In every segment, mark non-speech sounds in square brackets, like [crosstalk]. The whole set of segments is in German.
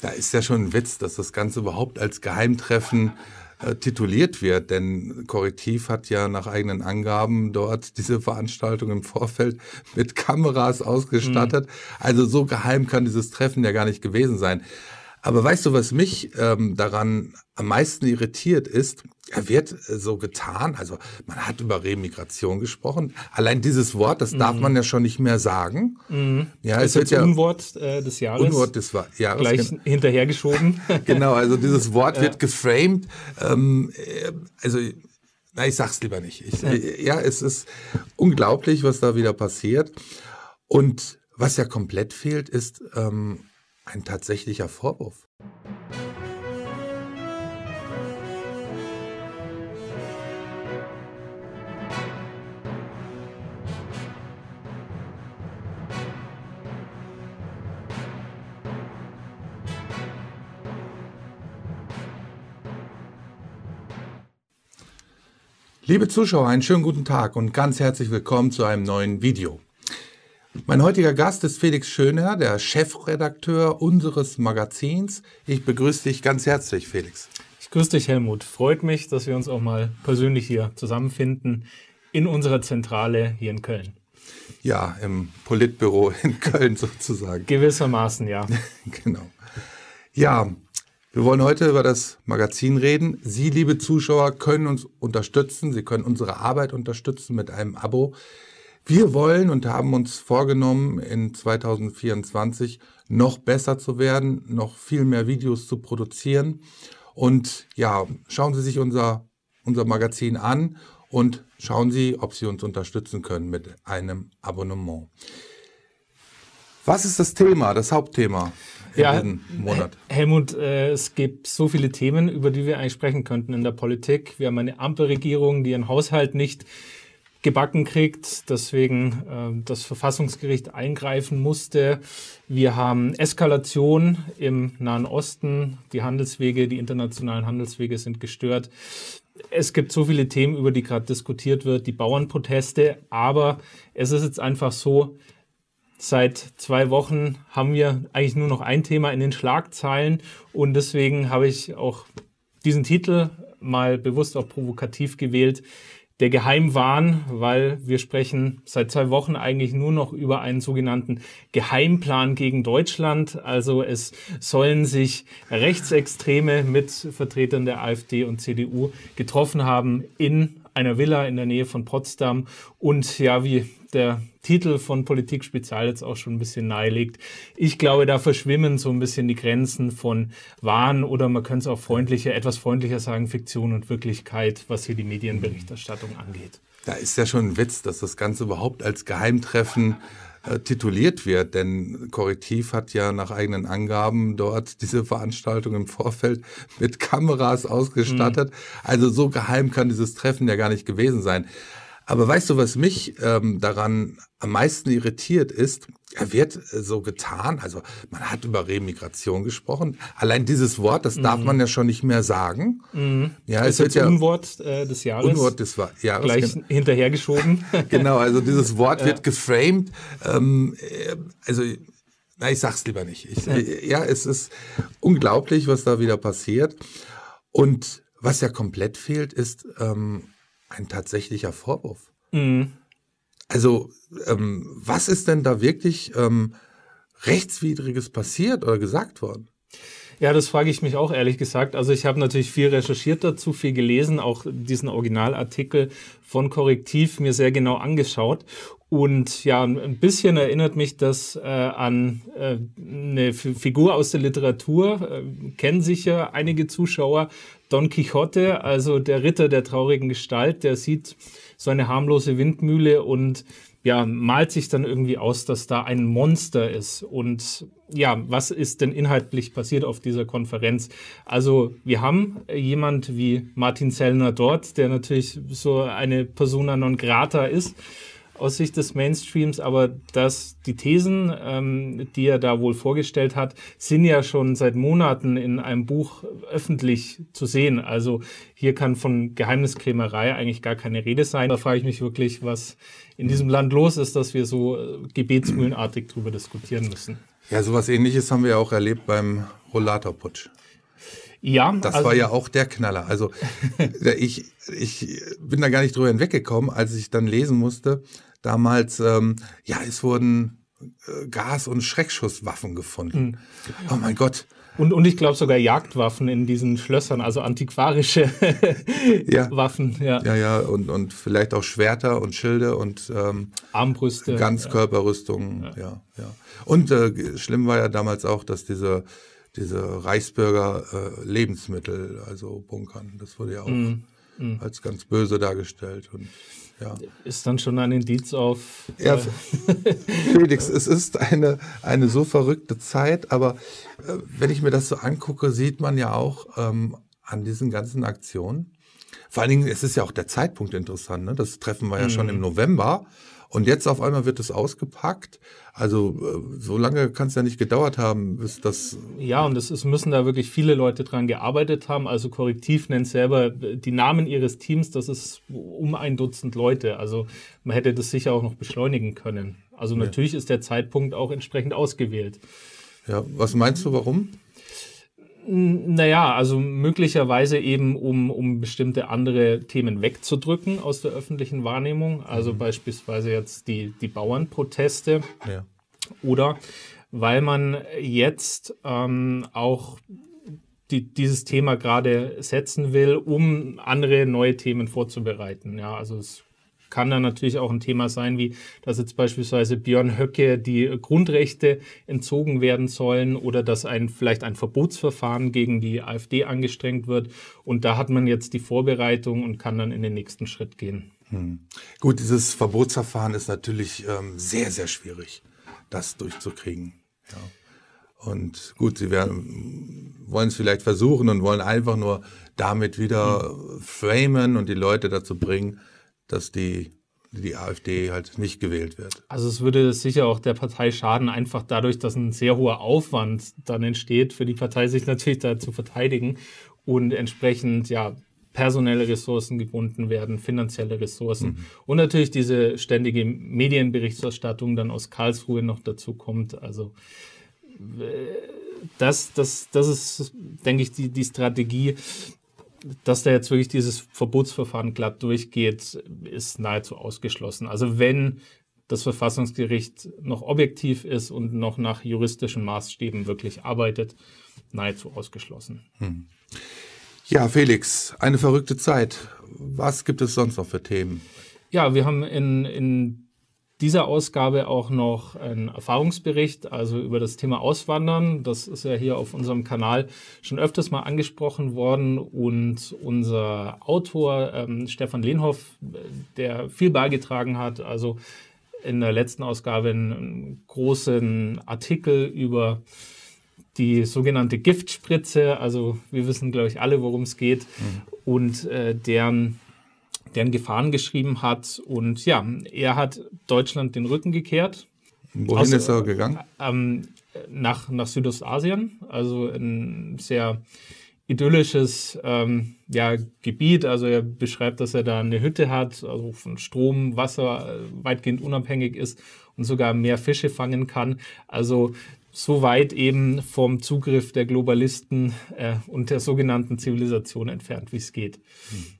Da ist ja schon ein Witz, dass das Ganze überhaupt als Geheimtreffen äh, tituliert wird, denn Korrektiv hat ja nach eigenen Angaben dort diese Veranstaltung im Vorfeld mit Kameras ausgestattet. Mhm. Also so geheim kann dieses Treffen ja gar nicht gewesen sein. Aber weißt du, was mich ähm, daran am meisten irritiert ist, er wird äh, so getan, also man hat über Remigration gesprochen. Allein dieses Wort, das darf mhm. man ja schon nicht mehr sagen. Mhm. Ja, das es wird ja Unwort äh, des Jahres. Unwort des Jahres. Gleich hinterhergeschoben. [laughs] genau, also dieses Wort ja. wird geframed. Ähm, äh, also na, ich sag's lieber nicht. Ich, äh, ja, es ist unglaublich, was da wieder passiert. Und was ja komplett fehlt, ist ähm, ein tatsächlicher Vorwurf. Liebe Zuschauer, einen schönen guten Tag und ganz herzlich willkommen zu einem neuen Video. Mein heutiger Gast ist Felix Schöner, der Chefredakteur unseres Magazins. Ich begrüße dich ganz herzlich, Felix. Ich grüße dich, Helmut. Freut mich, dass wir uns auch mal persönlich hier zusammenfinden in unserer Zentrale hier in Köln. Ja, im Politbüro in Köln sozusagen. Gewissermaßen, ja. [laughs] genau. Ja, wir wollen heute über das Magazin reden. Sie, liebe Zuschauer, können uns unterstützen. Sie können unsere Arbeit unterstützen mit einem Abo. Wir wollen und haben uns vorgenommen, in 2024 noch besser zu werden, noch viel mehr Videos zu produzieren. Und ja, schauen Sie sich unser, unser Magazin an und schauen Sie, ob Sie uns unterstützen können mit einem Abonnement. Was ist das Thema, das Hauptthema? ja, Monat. Helmut, äh, es gibt so viele Themen, über die wir eigentlich sprechen könnten in der Politik. Wir haben eine Ampelregierung, die ihren Haushalt nicht gebacken kriegt, deswegen äh, das Verfassungsgericht eingreifen musste. Wir haben Eskalation im Nahen Osten, die Handelswege, die internationalen Handelswege sind gestört. Es gibt so viele Themen, über die gerade diskutiert wird, die Bauernproteste, aber es ist jetzt einfach so, Seit zwei Wochen haben wir eigentlich nur noch ein Thema in den Schlagzeilen und deswegen habe ich auch diesen Titel mal bewusst auch provokativ gewählt. Der Geheimwahn, weil wir sprechen seit zwei Wochen eigentlich nur noch über einen sogenannten Geheimplan gegen Deutschland. Also es sollen sich Rechtsextreme mit Vertretern der AfD und CDU getroffen haben in einer Villa in der Nähe von Potsdam. Und ja, wie der Titel von Politik Spezial jetzt auch schon ein bisschen nahelegt. Ich glaube, da verschwimmen so ein bisschen die Grenzen von Wahn oder man könnte es auch freundlicher, etwas freundlicher sagen, Fiktion und Wirklichkeit, was hier die Medienberichterstattung angeht. Da ist ja schon ein Witz, dass das Ganze überhaupt als Geheimtreffen tituliert wird, denn Korrektiv hat ja nach eigenen Angaben dort [laughs] diese Veranstaltung im Vorfeld mit Kameras ausgestattet. Mhm. Also so geheim kann dieses Treffen ja gar nicht gewesen sein. Aber weißt du, was mich ähm, daran am meisten irritiert ist, er wird äh, so getan, also man hat über Remigration gesprochen. Allein dieses Wort, das darf mhm. man ja schon nicht mehr sagen. Mhm. Ja, das es wird ja Unwort äh, des Jahres. Unwort des Jahres. Gleich genau. hinterhergeschoben. [laughs] genau, also dieses Wort wird geframed. Ähm, äh, also na, ich sag's lieber nicht. Ich, ja, es ist unglaublich, was da wieder passiert. Und was ja komplett fehlt, ist ähm, ein tatsächlicher Vorwurf. Mhm. Also, ähm, was ist denn da wirklich ähm, rechtswidriges passiert oder gesagt worden? Ja, das frage ich mich auch ehrlich gesagt. Also ich habe natürlich viel recherchiert dazu, viel gelesen, auch diesen Originalartikel von Korrektiv mir sehr genau angeschaut. Und ja, ein bisschen erinnert mich das äh, an äh, eine Figur aus der Literatur, äh, kennen sicher einige Zuschauer, Don Quixote, also der Ritter der traurigen Gestalt, der sieht so eine harmlose Windmühle und ja, malt sich dann irgendwie aus, dass da ein Monster ist. Und ja, was ist denn inhaltlich passiert auf dieser Konferenz? Also, wir haben jemand wie Martin Zellner dort, der natürlich so eine Persona non grata ist aus Sicht des Mainstreams, aber dass die Thesen, ähm, die er da wohl vorgestellt hat, sind ja schon seit Monaten in einem Buch öffentlich zu sehen. Also hier kann von Geheimniskrämerei eigentlich gar keine Rede sein. Da frage ich mich wirklich, was in diesem Land los ist, dass wir so äh, gebetsmühlenartig drüber diskutieren müssen. Ja, sowas ähnliches haben wir ja auch erlebt beim Rollatorputsch. Ja, das also, war ja auch der Knaller. Also [laughs] ich, ich bin da gar nicht drüber hinweggekommen, als ich dann lesen musste. Damals, ähm, ja, es wurden äh, Gas- und Schreckschusswaffen gefunden. Mhm. Oh mein Gott. Und, und ich glaube sogar Jagdwaffen in diesen Schlössern, also antiquarische [laughs] ja. Waffen. Ja, ja, ja und, und vielleicht auch Schwerter und Schilde und ähm, Armbrüste. Ganzkörperrüstungen. Ja. ja, ja. Und äh, schlimm war ja damals auch, dass diese, diese Reichsbürger äh, Lebensmittel, also bunkern, das wurde ja auch mm, mm. als ganz böse dargestellt. Und ja. Ist dann schon ein Indiz auf. Ja, äh, [laughs] Felix, es ist eine, eine so verrückte Zeit, aber äh, wenn ich mir das so angucke, sieht man ja auch ähm, an diesen ganzen Aktionen. Vor allen Dingen, es ist ja auch der Zeitpunkt interessant. Ne? Das Treffen war ja mhm. schon im November und jetzt auf einmal wird es ausgepackt. Also äh, so lange kann es ja nicht gedauert haben, bis das. Ja, und es müssen da wirklich viele Leute dran gearbeitet haben. Also Korrektiv nennt selber äh, die Namen ihres Teams, das ist um ein Dutzend Leute. Also man hätte das sicher auch noch beschleunigen können. Also natürlich ja. ist der Zeitpunkt auch entsprechend ausgewählt. Ja, was meinst du, warum? Naja, also möglicherweise eben, um, um bestimmte andere Themen wegzudrücken aus der öffentlichen Wahrnehmung. Also mhm. beispielsweise jetzt die, die Bauernproteste. Ja. Oder weil man jetzt ähm, auch die, dieses Thema gerade setzen will, um andere neue Themen vorzubereiten. Ja, also es kann dann natürlich auch ein Thema sein, wie dass jetzt beispielsweise Björn Höcke die Grundrechte entzogen werden sollen oder dass ein vielleicht ein Verbotsverfahren gegen die AfD angestrengt wird. Und da hat man jetzt die Vorbereitung und kann dann in den nächsten Schritt gehen. Hm. Gut, dieses Verbotsverfahren ist natürlich ähm, sehr, sehr schwierig, das durchzukriegen. Ja. Und gut, sie werden, wollen es vielleicht versuchen und wollen einfach nur damit wieder mhm. framen und die Leute dazu bringen, dass die, die AfD halt nicht gewählt wird. Also es würde sicher auch der Partei schaden, einfach dadurch, dass ein sehr hoher Aufwand dann entsteht, für die Partei sich natürlich da zu verteidigen und entsprechend ja personelle Ressourcen gebunden werden, finanzielle Ressourcen mhm. und natürlich diese ständige Medienberichterstattung dann aus Karlsruhe noch dazu kommt. Also äh, das, das, das ist, denke ich, die, die Strategie, dass da jetzt wirklich dieses Verbotsverfahren glatt durchgeht, ist nahezu ausgeschlossen. Also wenn das Verfassungsgericht noch objektiv ist und noch nach juristischen Maßstäben wirklich arbeitet, nahezu ausgeschlossen. Hm. Ja, Felix, eine verrückte Zeit. Was gibt es sonst noch für Themen? Ja, wir haben in, in dieser Ausgabe auch noch einen Erfahrungsbericht, also über das Thema Auswandern. Das ist ja hier auf unserem Kanal schon öfters mal angesprochen worden. Und unser Autor ähm, Stefan Lehnhoff, der viel beigetragen hat, also in der letzten Ausgabe einen großen Artikel über die sogenannte Giftspritze. Also wir wissen, glaube ich, alle, worum es geht. Mhm. Und äh, deren deren Gefahren geschrieben hat. Und ja, er hat Deutschland den Rücken gekehrt. Wohin aus, ist er gegangen? Ähm, nach, nach Südostasien, also ein sehr idyllisches ähm, ja, Gebiet. Also er beschreibt, dass er da eine Hütte hat, also von Strom, Wasser äh, weitgehend unabhängig ist und sogar mehr Fische fangen kann. Also so weit eben vom Zugriff der Globalisten äh, und der sogenannten Zivilisation entfernt, wie es geht. Hm.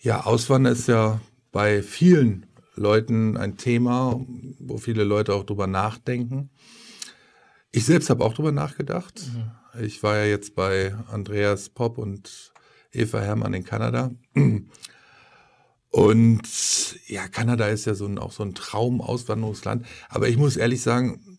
Ja, Auswandern ist ja bei vielen Leuten ein Thema, wo viele Leute auch drüber nachdenken. Ich selbst habe auch drüber nachgedacht. Mhm. Ich war ja jetzt bei Andreas Popp und Eva Herrmann in Kanada. Und ja, Kanada ist ja so ein, auch so ein Traum-Auswanderungsland. Aber ich muss ehrlich sagen,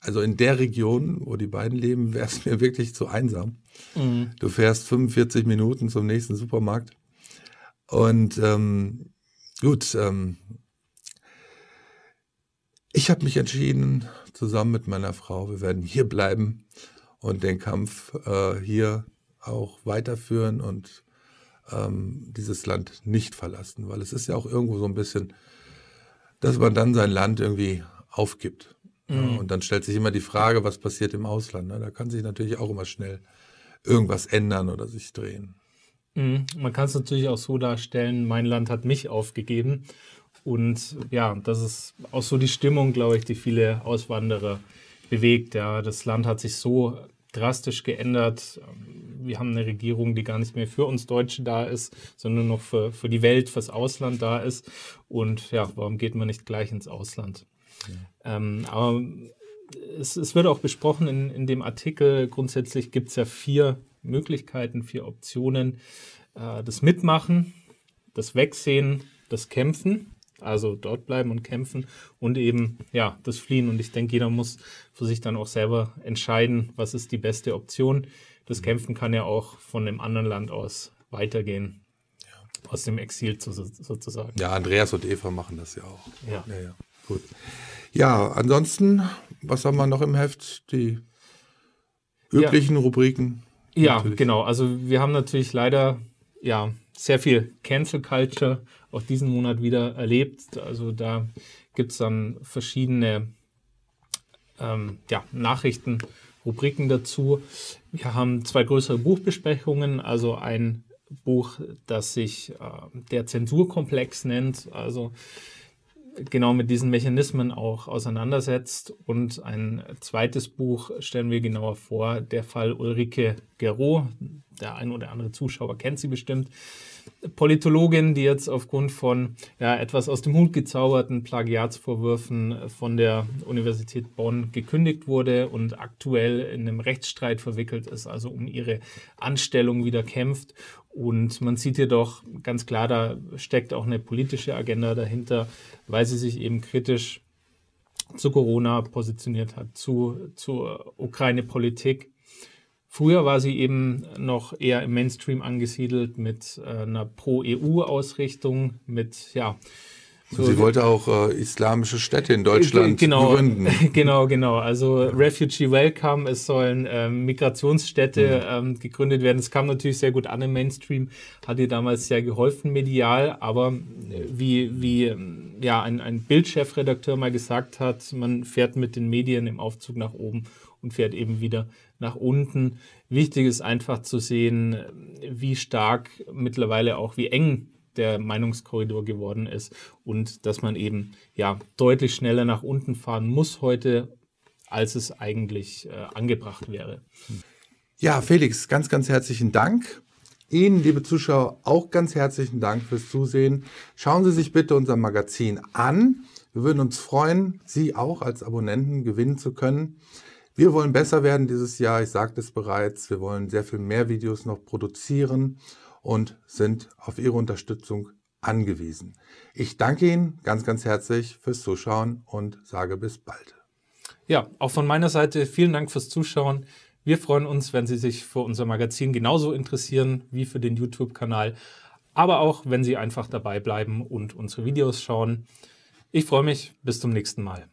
also in der Region, wo die beiden leben, wäre es [laughs] mir wirklich zu einsam. Mhm. Du fährst 45 Minuten zum nächsten Supermarkt und ähm, gut, ähm, ich habe mich entschieden, zusammen mit meiner Frau, wir werden hier bleiben und den Kampf äh, hier auch weiterführen und ähm, dieses Land nicht verlassen, weil es ist ja auch irgendwo so ein bisschen, dass man dann sein Land irgendwie aufgibt. Mhm. Ja, und dann stellt sich immer die Frage, was passiert im Ausland. Ne? Da kann sich natürlich auch immer schnell irgendwas ändern oder sich drehen. Mhm. Man kann es natürlich auch so darstellen, mein Land hat mich aufgegeben. Und ja, das ist auch so die Stimmung, glaube ich, die viele Auswanderer bewegt. Ja. Das Land hat sich so drastisch geändert. Wir haben eine Regierung, die gar nicht mehr für uns Deutsche da ist, sondern noch für, für die Welt, fürs Ausland da ist. Und ja, warum geht man nicht gleich ins Ausland? Ja. Ähm, aber es, es, wird auch besprochen in, in dem Artikel. Grundsätzlich gibt es ja vier Möglichkeiten, vier Optionen. Äh, das Mitmachen, das Wegsehen, das Kämpfen also dort bleiben und kämpfen und eben ja das Fliehen. Und ich denke, jeder muss für sich dann auch selber entscheiden, was ist die beste Option. Das Kämpfen kann ja auch von einem anderen Land aus weitergehen, ja. aus dem Exil zu, sozusagen. Ja, Andreas und Eva machen das ja auch. Ja. ja, ja. Gut. Ja, ansonsten, was haben wir noch im Heft? Die üblichen ja. Rubriken. Ja, natürlich. genau. Also wir haben natürlich leider ja sehr viel Cancel Culture auch diesen Monat wieder erlebt. Also da gibt es dann verschiedene ähm, ja, Nachrichten, Rubriken dazu. Wir haben zwei größere Buchbesprechungen, also ein Buch, das sich äh, der Zensurkomplex nennt, also genau mit diesen Mechanismen auch auseinandersetzt. Und ein zweites Buch stellen wir genauer vor, der Fall Ulrike Gero. Der ein oder andere Zuschauer kennt sie bestimmt. Politologin, die jetzt aufgrund von ja, etwas aus dem Hut gezauberten Plagiatsvorwürfen von der Universität Bonn gekündigt wurde und aktuell in einem Rechtsstreit verwickelt ist, also um ihre Anstellung wieder kämpft. Und man sieht hier doch ganz klar, da steckt auch eine politische Agenda dahinter, weil sie sich eben kritisch zu Corona positioniert hat, zu, zur Ukraine-Politik Früher war sie eben noch eher im Mainstream angesiedelt mit äh, einer Pro-EU-Ausrichtung, mit ja. So sie wollte auch äh, islamische Städte in Deutschland genau, gründen. [laughs] Genau, genau. Also Refugee Welcome, es sollen ähm, Migrationsstädte mhm. ähm, gegründet werden. Es kam natürlich sehr gut an im Mainstream, hat ihr damals sehr geholfen medial, aber äh, wie, wie ähm, ja, ein, ein Bildchefredakteur mal gesagt hat, man fährt mit den Medien im Aufzug nach oben und fährt eben wieder nach unten. Wichtig ist einfach zu sehen, wie stark mittlerweile auch, wie eng der Meinungskorridor geworden ist und dass man eben ja deutlich schneller nach unten fahren muss heute, als es eigentlich äh, angebracht wäre. Ja, Felix, ganz, ganz herzlichen Dank. Ihnen, liebe Zuschauer, auch ganz herzlichen Dank fürs Zusehen. Schauen Sie sich bitte unser Magazin an. Wir würden uns freuen, Sie auch als Abonnenten gewinnen zu können. Wir wollen besser werden dieses Jahr, ich sagte es bereits. Wir wollen sehr viel mehr Videos noch produzieren und sind auf Ihre Unterstützung angewiesen. Ich danke Ihnen ganz, ganz herzlich fürs Zuschauen und sage bis bald. Ja, auch von meiner Seite vielen Dank fürs Zuschauen. Wir freuen uns, wenn Sie sich für unser Magazin genauso interessieren wie für den YouTube-Kanal, aber auch, wenn Sie einfach dabei bleiben und unsere Videos schauen. Ich freue mich. Bis zum nächsten Mal.